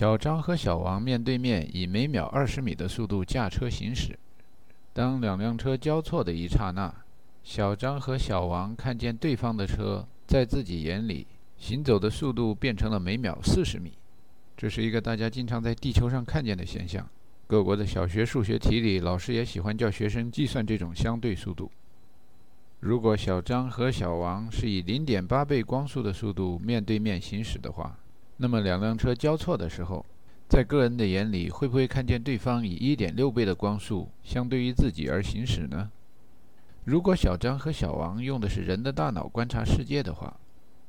小张和小王面对面，以每秒二十米的速度驾车行驶。当两辆车交错的一刹那，小张和小王看见对方的车在自己眼里行走的速度变成了每秒四十米。这是一个大家经常在地球上看见的现象。各国的小学数学题里，老师也喜欢叫学生计算这种相对速度。如果小张和小王是以零点八倍光速的速度面对面行驶的话，那么两辆车交错的时候，在个人的眼里，会不会看见对方以一点六倍的光速相对于自己而行驶呢？如果小张和小王用的是人的大脑观察世界的话，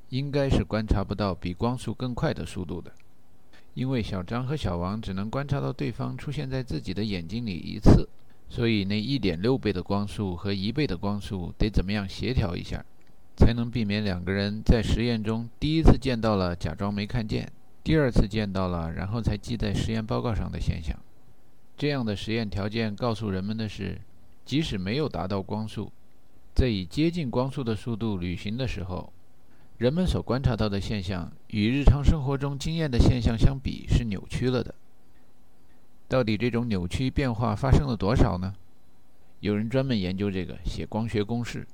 应该是观察不到比光速更快的速度的，因为小张和小王只能观察到对方出现在自己的眼睛里一次，所以那一点六倍的光速和一倍的光速得怎么样协调一下？才能避免两个人在实验中第一次见到了假装没看见，第二次见到了然后才记在实验报告上的现象。这样的实验条件告诉人们的是，即使没有达到光速，在以接近光速的速度旅行的时候，人们所观察到的现象与日常生活中经验的现象相比是扭曲了的。到底这种扭曲变化发生了多少呢？有人专门研究这个，写光学公式。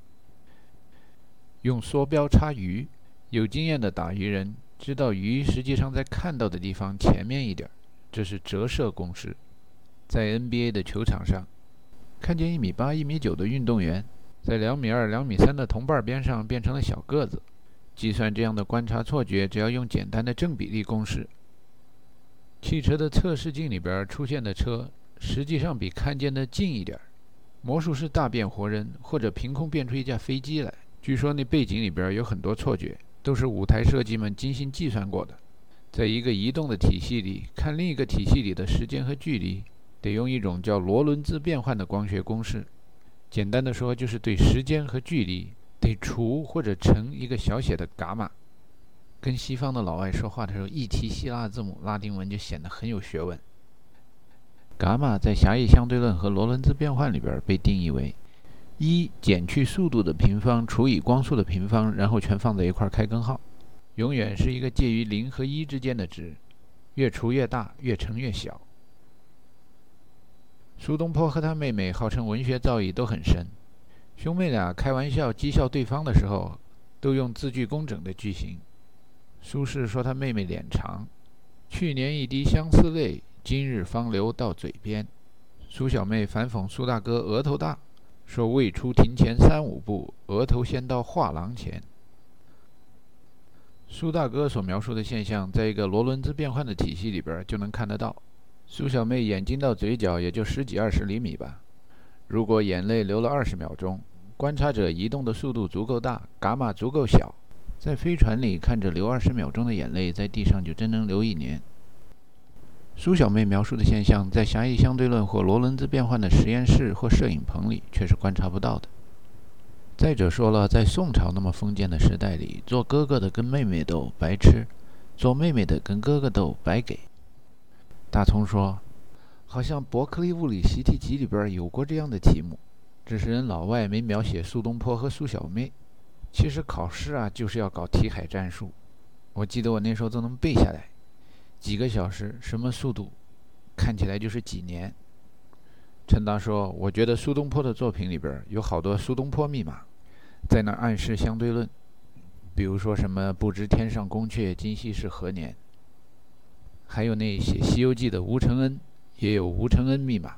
用梭镖插鱼，有经验的打鱼人知道鱼实际上在看到的地方前面一点，这是折射公式。在 NBA 的球场上，看见一米八、一米九的运动员在两米二、两米三的同伴边上变成了小个子。计算这样的观察错觉，只要用简单的正比例公式。汽车的测试镜里边出现的车，实际上比看见的近一点。魔术师大变活人，或者凭空变出一架飞机来。据说那背景里边有很多错觉，都是舞台设计们精心计算过的。在一个移动的体系里看另一个体系里的时间和距离，得用一种叫罗伦兹变换的光学公式。简单的说，就是对时间和距离得除或者乘一个小写的伽马。跟西方的老外说话的时候，一提希腊字母、拉丁文就显得很有学问。伽马在狭义相对论和罗伦兹变换里边被定义为。一减去速度的平方除以光速的平方，然后全放在一块开根号，永远是一个介于零和一之间的值，越除越大，越乘越小。苏东坡和他妹妹号称文学造诣都很深，兄妹俩开玩笑讥笑对方的时候，都用字句工整的句型。苏轼说他妹妹脸长，去年一滴相思泪，今日方流到嘴边。苏小妹反讽苏大哥额头大。说未出庭前三五步，额头先到画廊前。苏大哥所描述的现象，在一个罗伦兹变换的体系里边就能看得到。苏小妹眼睛到嘴角也就十几二十厘米吧。如果眼泪流了二十秒钟，观察者移动的速度足够大，伽马足够小，在飞船里看着流二十秒钟的眼泪，在地上就真能流一年。苏小妹描述的现象，在狭义相对论或罗伦兹变换的实验室或摄影棚里却是观察不到的。再者说了，在宋朝那么封建的时代里，做哥哥的跟妹妹斗白吃，做妹妹的跟哥哥斗白给。大葱说：“好像伯克利物理习题集里边有过这样的题目，只是人老外没描写苏东坡和苏小妹。其实考试啊，就是要搞题海战术。我记得我那时候都能背下来。”几个小时，什么速度？看起来就是几年。陈达说：“我觉得苏东坡的作品里边有好多苏东坡密码，在那暗示相对论。比如说什么‘不知天上宫阙，今夕是何年’，还有那写《西游记》的吴承恩也有吴承恩密码。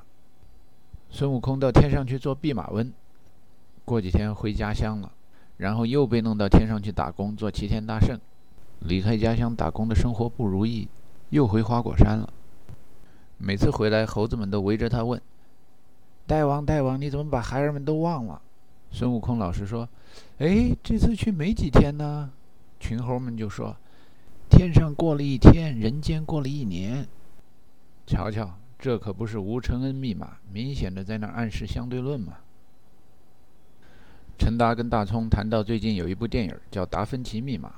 孙悟空到天上去做弼马温，过几天回家乡了，然后又被弄到天上去打工做齐天大圣。离开家乡打工的生活不如意。”又回花果山了。每次回来，猴子们都围着他问：“大王，大王，你怎么把孩儿们都忘了？”孙悟空老实说：“哎，这次去没几天呢。”群猴们就说：“天上过了一天，人间过了一年。”瞧瞧，这可不是吴承恩密码，明显的在那暗示相对论嘛。陈达跟大葱谈到最近有一部电影叫《达芬奇密码》。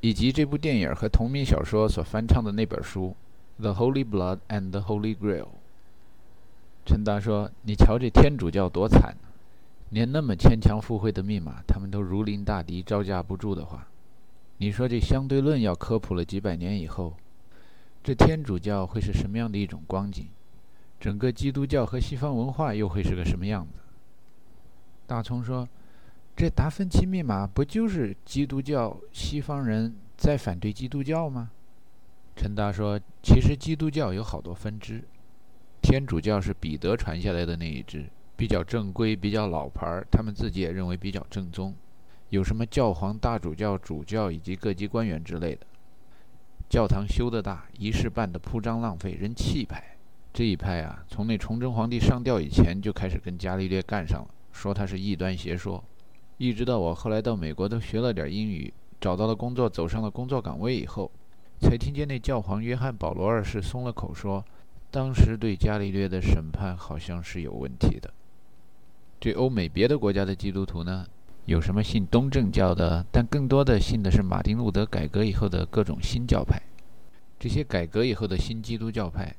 以及这部电影和同名小说所翻唱的那本书《The Holy Blood and the Holy Grail》。陈达说：“你瞧这天主教多惨，连那么牵强附会的密码，他们都如临大敌，招架不住的话，你说这相对论要科普了几百年以后，这天主教会是什么样的一种光景？整个基督教和西方文化又会是个什么样子？大葱说：“这达芬奇密码不就是基督教西方人在反对基督教吗？”陈达说：“其实基督教有好多分支，天主教是彼得传下来的那一支，比较正规、比较老牌儿，他们自己也认为比较正宗。有什么教皇、大主教、主教以及各级官员之类的。教堂修得大，仪式办得铺张浪费，人气派。这一派啊，从那崇祯皇帝上吊以前就开始跟伽利略干上了，说他是异端邪说。一直到我后来到美国都学了点英语，找到了工作，走上了工作岗位以后，才听见那教皇约翰保罗二世松了口说，当时对伽利略的审判好像是有问题的。这欧美别的国家的基督徒呢？有什么信东正教的，但更多的信的是马丁路德改革以后的各种新教派。这些改革以后的新基督教派，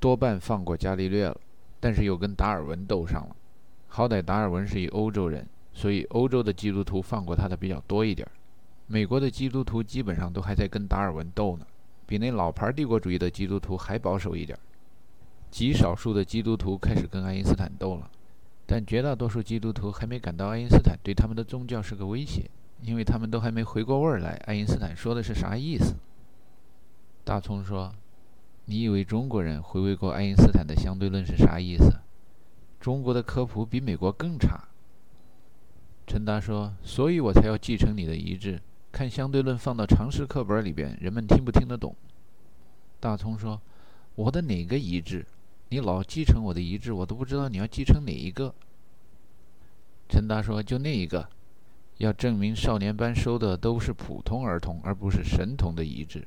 多半放过伽利略了，但是又跟达尔文斗上了。好歹达尔文是一欧洲人，所以欧洲的基督徒放过他的比较多一点。美国的基督徒基本上都还在跟达尔文斗呢，比那老牌帝国主义的基督徒还保守一点。极少数的基督徒开始跟爱因斯坦斗了。但绝大多数基督徒还没感到爱因斯坦对他们的宗教是个威胁，因为他们都还没回过味儿来。爱因斯坦说的是啥意思？大葱说：“你以为中国人回味过爱因斯坦的相对论是啥意思？中国的科普比美国更差。”陈达说：“所以我才要继承你的遗志，看相对论放到常识课本里边，人们听不听得懂？”大葱说：“我的哪个遗志？”你老继承我的遗志，我都不知道你要继承哪一个。陈达说：“就那一个，要证明少年班收的都是普通儿童，而不是神童的遗志。”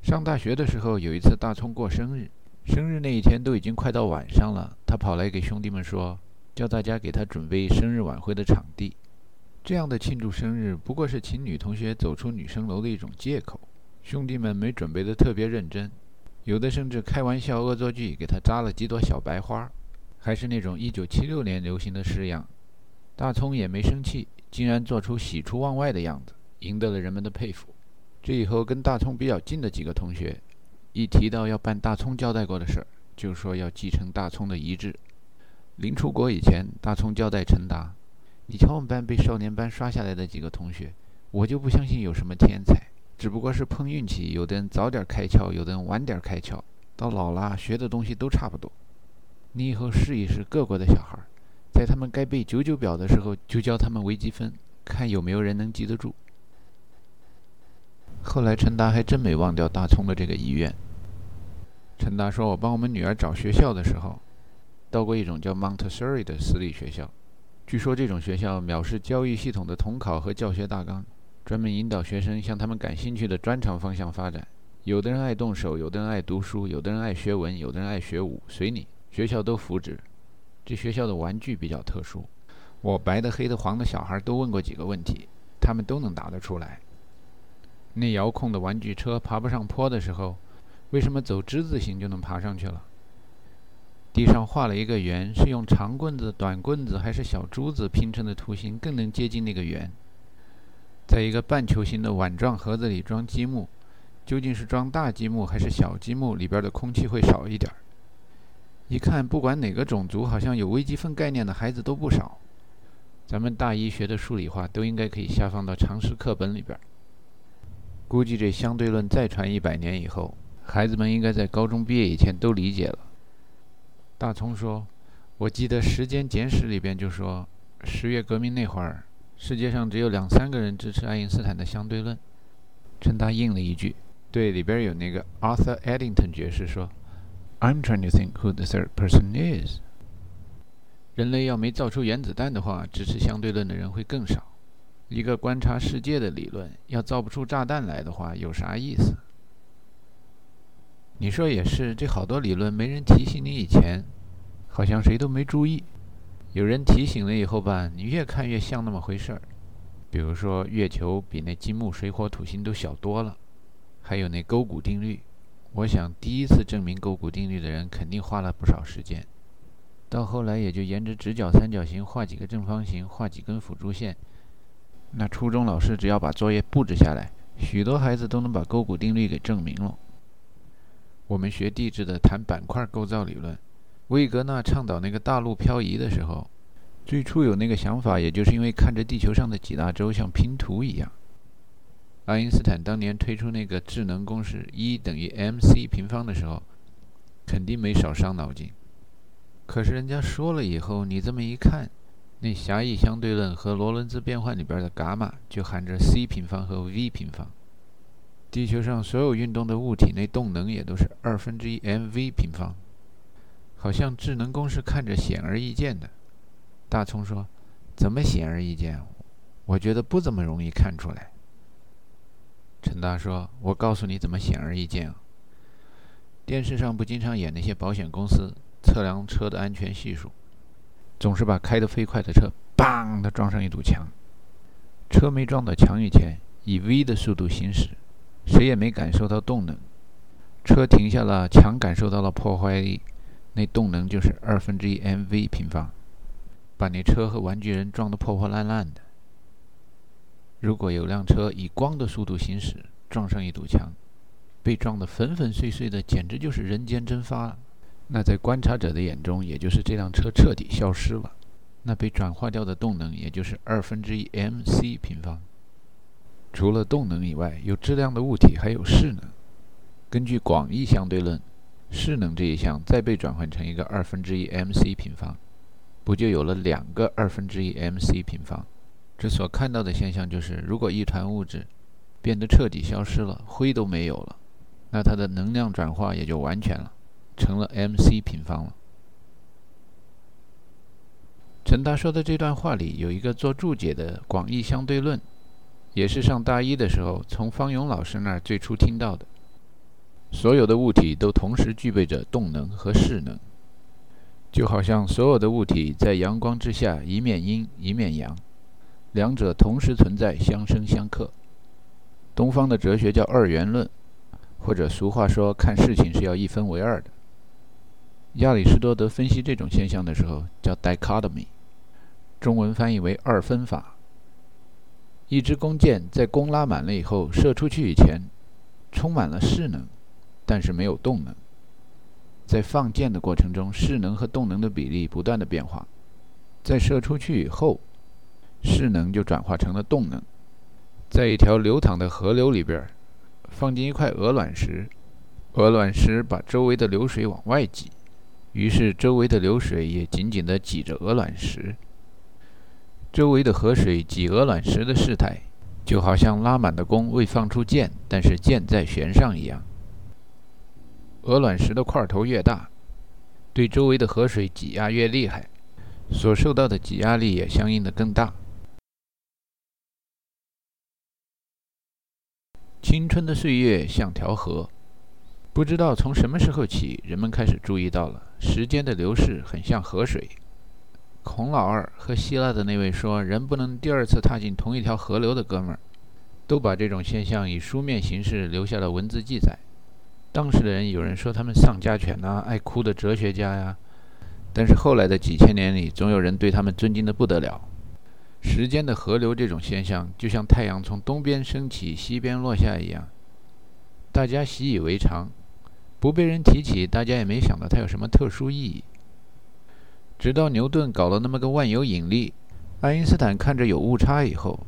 上大学的时候，有一次大葱过生日，生日那一天都已经快到晚上了，他跑来给兄弟们说，叫大家给他准备生日晚会的场地。这样的庆祝生日，不过是请女同学走出女生楼的一种借口。兄弟们没准备的特别认真。有的甚至开玩笑、恶作剧，给他扎了几朵小白花，还是那种1976年流行的式样。大葱也没生气，竟然做出喜出望外的样子，赢得了人们的佩服。这以后跟大葱比较近的几个同学，一提到要办大葱交代过的事儿，就说要继承大葱的遗志。临出国以前，大葱交代陈达：“你瞧我们班被少年班刷下来的几个同学，我就不相信有什么天才。”只不过是碰运气，有的人早点开窍，有的人晚点开窍，到老了学的东西都差不多。你以后试一试，各国的小孩，在他们该背九九表的时候，就教他们微积分，看有没有人能记得住。后来陈达还真没忘掉大葱的这个遗愿。陈达说：“我帮我们女儿找学校的时候，到过一种叫 Montessori 的私立学校，据说这种学校藐视教育系统的统考和教学大纲。”专门引导学生向他们感兴趣的专长方向发展。有的人爱动手，有的人爱读书，有的人爱学文，有的人爱学武，随你。学校都扶持。这学校的玩具比较特殊，我白的、黑的、黄的小孩都问过几个问题，他们都能答得出来。那遥控的玩具车爬不上坡的时候，为什么走之字形就能爬上去了？地上画了一个圆，是用长棍子、短棍子还是小珠子拼成的图形更能接近那个圆？在一个半球形的碗状盒子里装积木，究竟是装大积木还是小积木？里边的空气会少一点儿。一看，不管哪个种族，好像有微积分概念的孩子都不少。咱们大一学的数理化都应该可以下放到常识课本里边。估计这相对论再传一百年以后，孩子们应该在高中毕业以前都理解了。大葱说：“我记得《时间简史》里边就说，十月革命那会儿。”世界上只有两三个人支持爱因斯坦的相对论。陈达应了一句：“对，里边有那个 Arthur Eddington 爵士说，I'm trying to think who the third person is。人类要没造出原子弹的话，支持相对论的人会更少。一个观察世界的理论，要造不出炸弹来的话，有啥意思？你说也是，这好多理论没人提醒你以前，好像谁都没注意。”有人提醒了以后吧，你越看越像那么回事儿。比如说，月球比那金木水火土星都小多了。还有那勾股定律，我想第一次证明勾股定律的人肯定花了不少时间。到后来也就沿着直角三角形画几个正方形，画几根辅助线。那初中老师只要把作业布置下来，许多孩子都能把勾股定律给证明了。我们学地质的谈板块构造理论，魏格纳倡导那个大陆漂移的时候，最初有那个想法，也就是因为看着地球上的几大洲像拼图一样。爱因斯坦当年推出那个智能公式 E 等于 mc 平方的时候，肯定没少伤脑筋。可是人家说了以后，你这么一看，那狭义相对论和罗伦兹变换里边的伽马就含着 c 平方和 v 平方。地球上所有运动的物体，内动能也都是二分之一 mv 平方。好像智能公式看着显而易见的。大葱说：“怎么显而易见？我觉得不怎么容易看出来。”陈达说：“我告诉你怎么显而易见啊。电视上不经常演那些保险公司测量车的安全系数，总是把开得飞快的车‘邦’的撞上一堵墙。车没撞到墙以前，以 v 的速度行驶，谁也没感受到动能。车停下了，墙感受到了破坏力，那动能就是二分之一 mv 平方，把那车和玩具人撞得破破烂烂的。”如果有辆车以光的速度行驶，撞上一堵墙，被撞得粉粉碎碎的，简直就是人间蒸发了。那在观察者的眼中，也就是这辆车彻底消失了。那被转化掉的动能，也就是二分之一 mc 平方。除了动能以外，有质量的物体还有势能。根据广义相对论，势能这一项再被转换成一个二分之一 mc 平方，不就有了两个二分之一 mc 平方？这所看到的现象就是，如果一团物质变得彻底消失了，灰都没有了，那它的能量转化也就完全了，成了 mc 平方了。陈达说的这段话里有一个做注解的广义相对论，也是上大一的时候从方勇老师那儿最初听到的。所有的物体都同时具备着动能和势能，就好像所有的物体在阳光之下一面阴一面阳。两者同时存在，相生相克。东方的哲学叫二元论，或者俗话说，看事情是要一分为二的。亚里士多德分析这种现象的时候叫 dichotomy，中文翻译为二分法。一支弓箭在弓拉满了以后，射出去以前，充满了势能，但是没有动能。在放箭的过程中，势能和动能的比例不断的变化。在射出去以后，势能就转化成了动能，在一条流淌的河流里边，放进一块鹅卵石，鹅卵石把周围的流水往外挤，于是周围的流水也紧紧地挤着鹅卵石。周围的河水挤鹅卵石的事态，就好像拉满的弓未放出箭，但是箭在弦上一样。鹅卵石的块头越大，对周围的河水挤压越厉害，所受到的挤压力也相应的更大。青春的岁月像条河，不知道从什么时候起，人们开始注意到了时间的流逝很像河水。孔老二和希腊的那位说人不能第二次踏进同一条河流的哥们儿，都把这种现象以书面形式留下了文字记载。当时的人有人说他们丧家犬呐，爱哭的哲学家呀，但是后来的几千年里，总有人对他们尊敬的不得了。时间的河流这种现象，就像太阳从东边升起、西边落下一样，大家习以为常，不被人提起，大家也没想到它有什么特殊意义。直到牛顿搞了那么个万有引力，爱因斯坦看着有误差以后，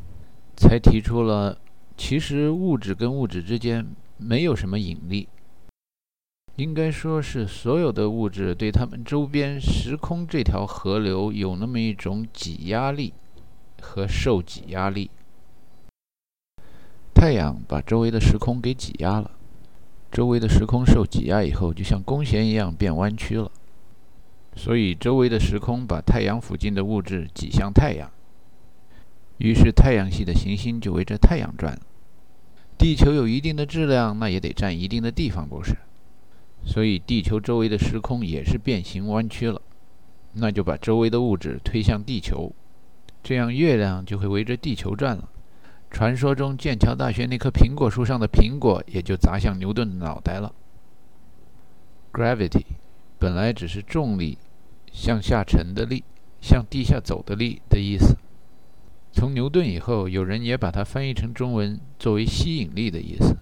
才提出了其实物质跟物质之间没有什么引力，应该说是所有的物质对它们周边时空这条河流有那么一种挤压力。和受挤压力，太阳把周围的时空给挤压了，周围的时空受挤压以后，就像弓弦一样变弯曲了，所以周围的时空把太阳附近的物质挤向太阳，于是太阳系的行星就围着太阳转。地球有一定的质量，那也得占一定的地方，不是？所以地球周围的时空也是变形弯曲了，那就把周围的物质推向地球。这样，月亮就会围着地球转了。传说中，剑桥大学那棵苹果树上的苹果也就砸向牛顿的脑袋了。Gravity 本来只是重力向下沉的力、向地下走的力的意思，从牛顿以后，有人也把它翻译成中文，作为吸引力的意思。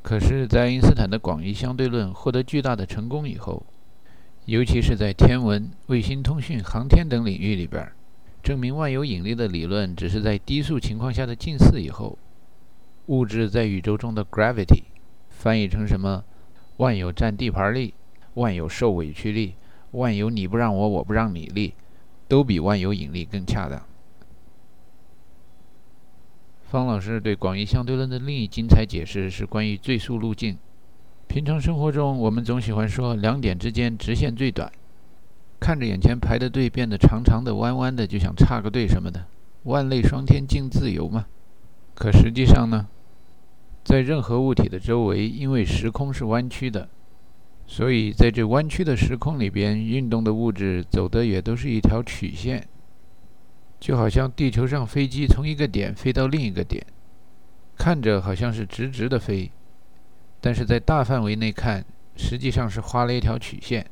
可是，在爱因斯坦的广义相对论获得巨大的成功以后，尤其是在天文、卫星通讯、航天等领域里边，证明万有引力的理论只是在低速情况下的近似以后，物质在宇宙中的 gravity 翻译成什么？万有占地盘力，万有受委屈力，万有你不让我，我不让你力，都比万有引力更恰当。方老师对广义相对论的另一精彩解释是关于最速路径。平常生活中，我们总喜欢说两点之间直线最短，看着眼前排的队变得长长的、弯弯的，就想插个队什么的，万类霜天竞自由嘛。可实际上呢，在任何物体的周围，因为时空是弯曲的，所以在这弯曲的时空里边，运动的物质走的也都是一条曲线。就好像地球上飞机从一个点飞到另一个点，看着好像是直直的飞，但是在大范围内看，实际上是画了一条曲线。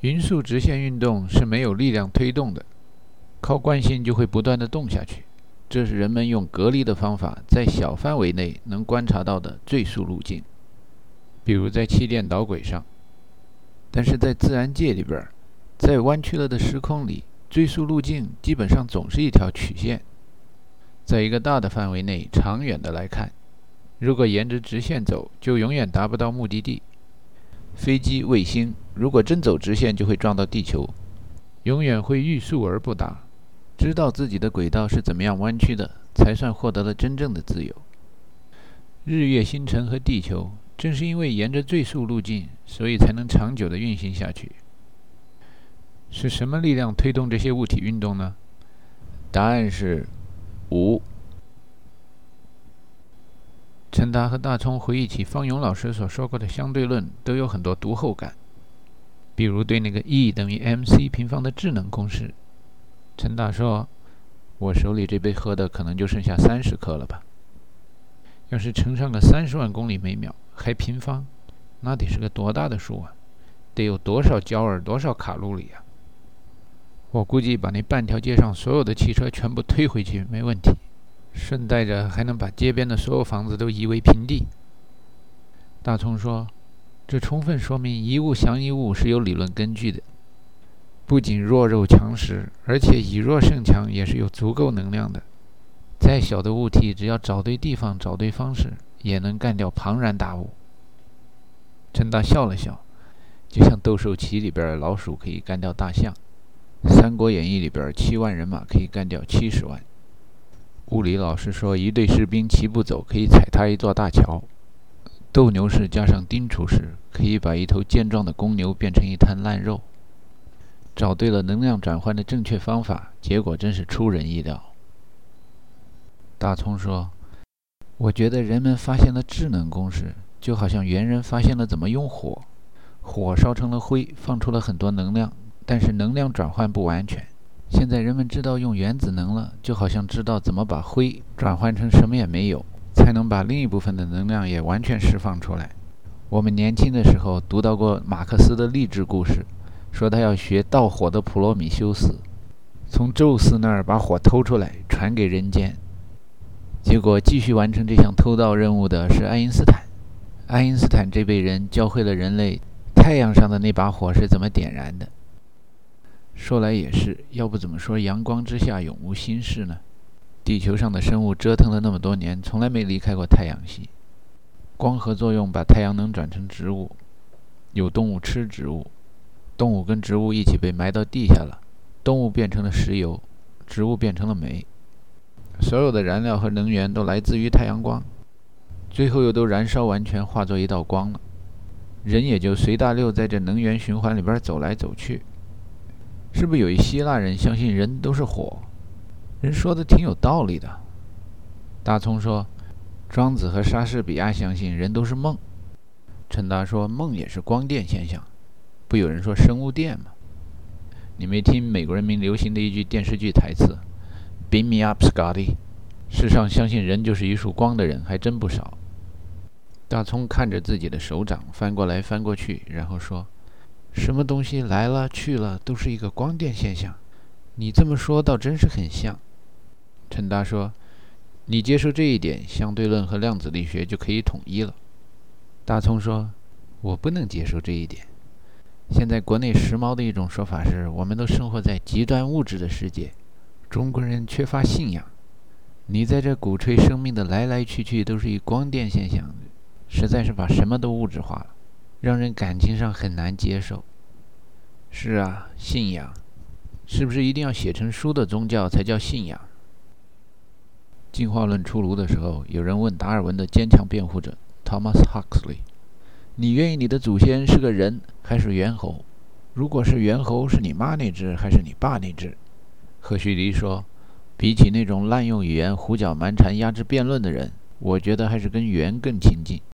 匀速直线运动是没有力量推动的，靠惯性就会不断的动下去。这是人们用隔离的方法在小范围内能观察到的最速路径，比如在气垫导轨上。但是在自然界里边，在弯曲了的时空里。追溯路径基本上总是一条曲线，在一个大的范围内，长远的来看，如果沿着直线走，就永远达不到目的地。飞机、卫星如果真走直线，就会撞到地球，永远会欲速而不达。知道自己的轨道是怎么样弯曲的，才算获得了真正的自由。日月星辰和地球，正是因为沿着最速路径，所以才能长久的运行下去。是什么力量推动这些物体运动呢？答案是无。陈达和大葱回忆起方勇老师所说过的相对论，都有很多读后感。比如对那个 E 等于 mc 平方的智能公式，陈达说：“我手里这杯喝的可能就剩下三十克了吧？要是乘上个三十万公里每秒，还平方，那得是个多大的数啊？得有多少焦耳，多少卡路里啊？”我估计把那半条街上所有的汽车全部推回去没问题，顺带着还能把街边的所有房子都夷为平地。大葱说：“这充分说明一物降一物是有理论根据的。不仅弱肉强食，而且以弱胜强也是有足够能量的。再小的物体，只要找对地方、找对方式，也能干掉庞然大物。”陈达笑了笑，就像《斗兽棋》里边老鼠可以干掉大象。《三国演义》里边，七万人马可以干掉七十万。物理老师说，一队士兵齐步走，可以踩塌一座大桥。斗牛士加上丁厨师，可以把一头健壮的公牛变成一滩烂肉。找对了能量转换的正确方法，结果真是出人意料。大葱说：“我觉得人们发现了智能公式，就好像猿人发现了怎么用火，火烧成了灰，放出了很多能量。”但是能量转换不完全。现在人们知道用原子能了，就好像知道怎么把灰转换成什么也没有，才能把另一部分的能量也完全释放出来。我们年轻的时候读到过马克思的励志故事，说他要学盗火的普罗米修斯，从宙斯那儿把火偷出来传给人间。结果继续完成这项偷盗任务的是爱因斯坦。爱因斯坦这辈人教会了人类太阳上的那把火是怎么点燃的。说来也是，要不怎么说阳光之下永无心事呢？地球上的生物折腾了那么多年，从来没离开过太阳系。光合作用把太阳能转成植物，有动物吃植物，动物跟植物一起被埋到地下了，动物变成了石油，植物变成了煤。所有的燃料和能源都来自于太阳光，最后又都燃烧完全，化作一道光了。人也就随大溜在这能源循环里边走来走去。是不是有一希腊人相信人都是火？人说的挺有道理的。大葱说，庄子和莎士比亚相信人都是梦。陈达说，梦也是光电现象。不有人说生物电吗？你没听美国人民流行的一句电视剧台词：“Beam me up, Scotty。”世上相信人就是一束光的人还真不少。大葱看着自己的手掌翻过来翻过去，然后说。什么东西来了去了都是一个光电现象，你这么说倒真是很像。陈达说：“你接受这一点，相对论和量子力学就可以统一了。”大葱说：“我不能接受这一点。现在国内时髦的一种说法是，我们都生活在极端物质的世界，中国人缺乏信仰。你在这鼓吹生命的来来去去都是以光电现象，实在是把什么都物质化了，让人感情上很难接受。”是啊，信仰，是不是一定要写成书的宗教才叫信仰？进化论出炉的时候，有人问达尔文的坚强辩护者 Thomas Huxley：“ 你愿意你的祖先是个人还是猿猴？如果是猿猴，是你妈那只还是你爸那只？”赫胥黎说：“比起那种滥用语言、胡搅蛮缠、压制辩论的人，我觉得还是跟猿更亲近。”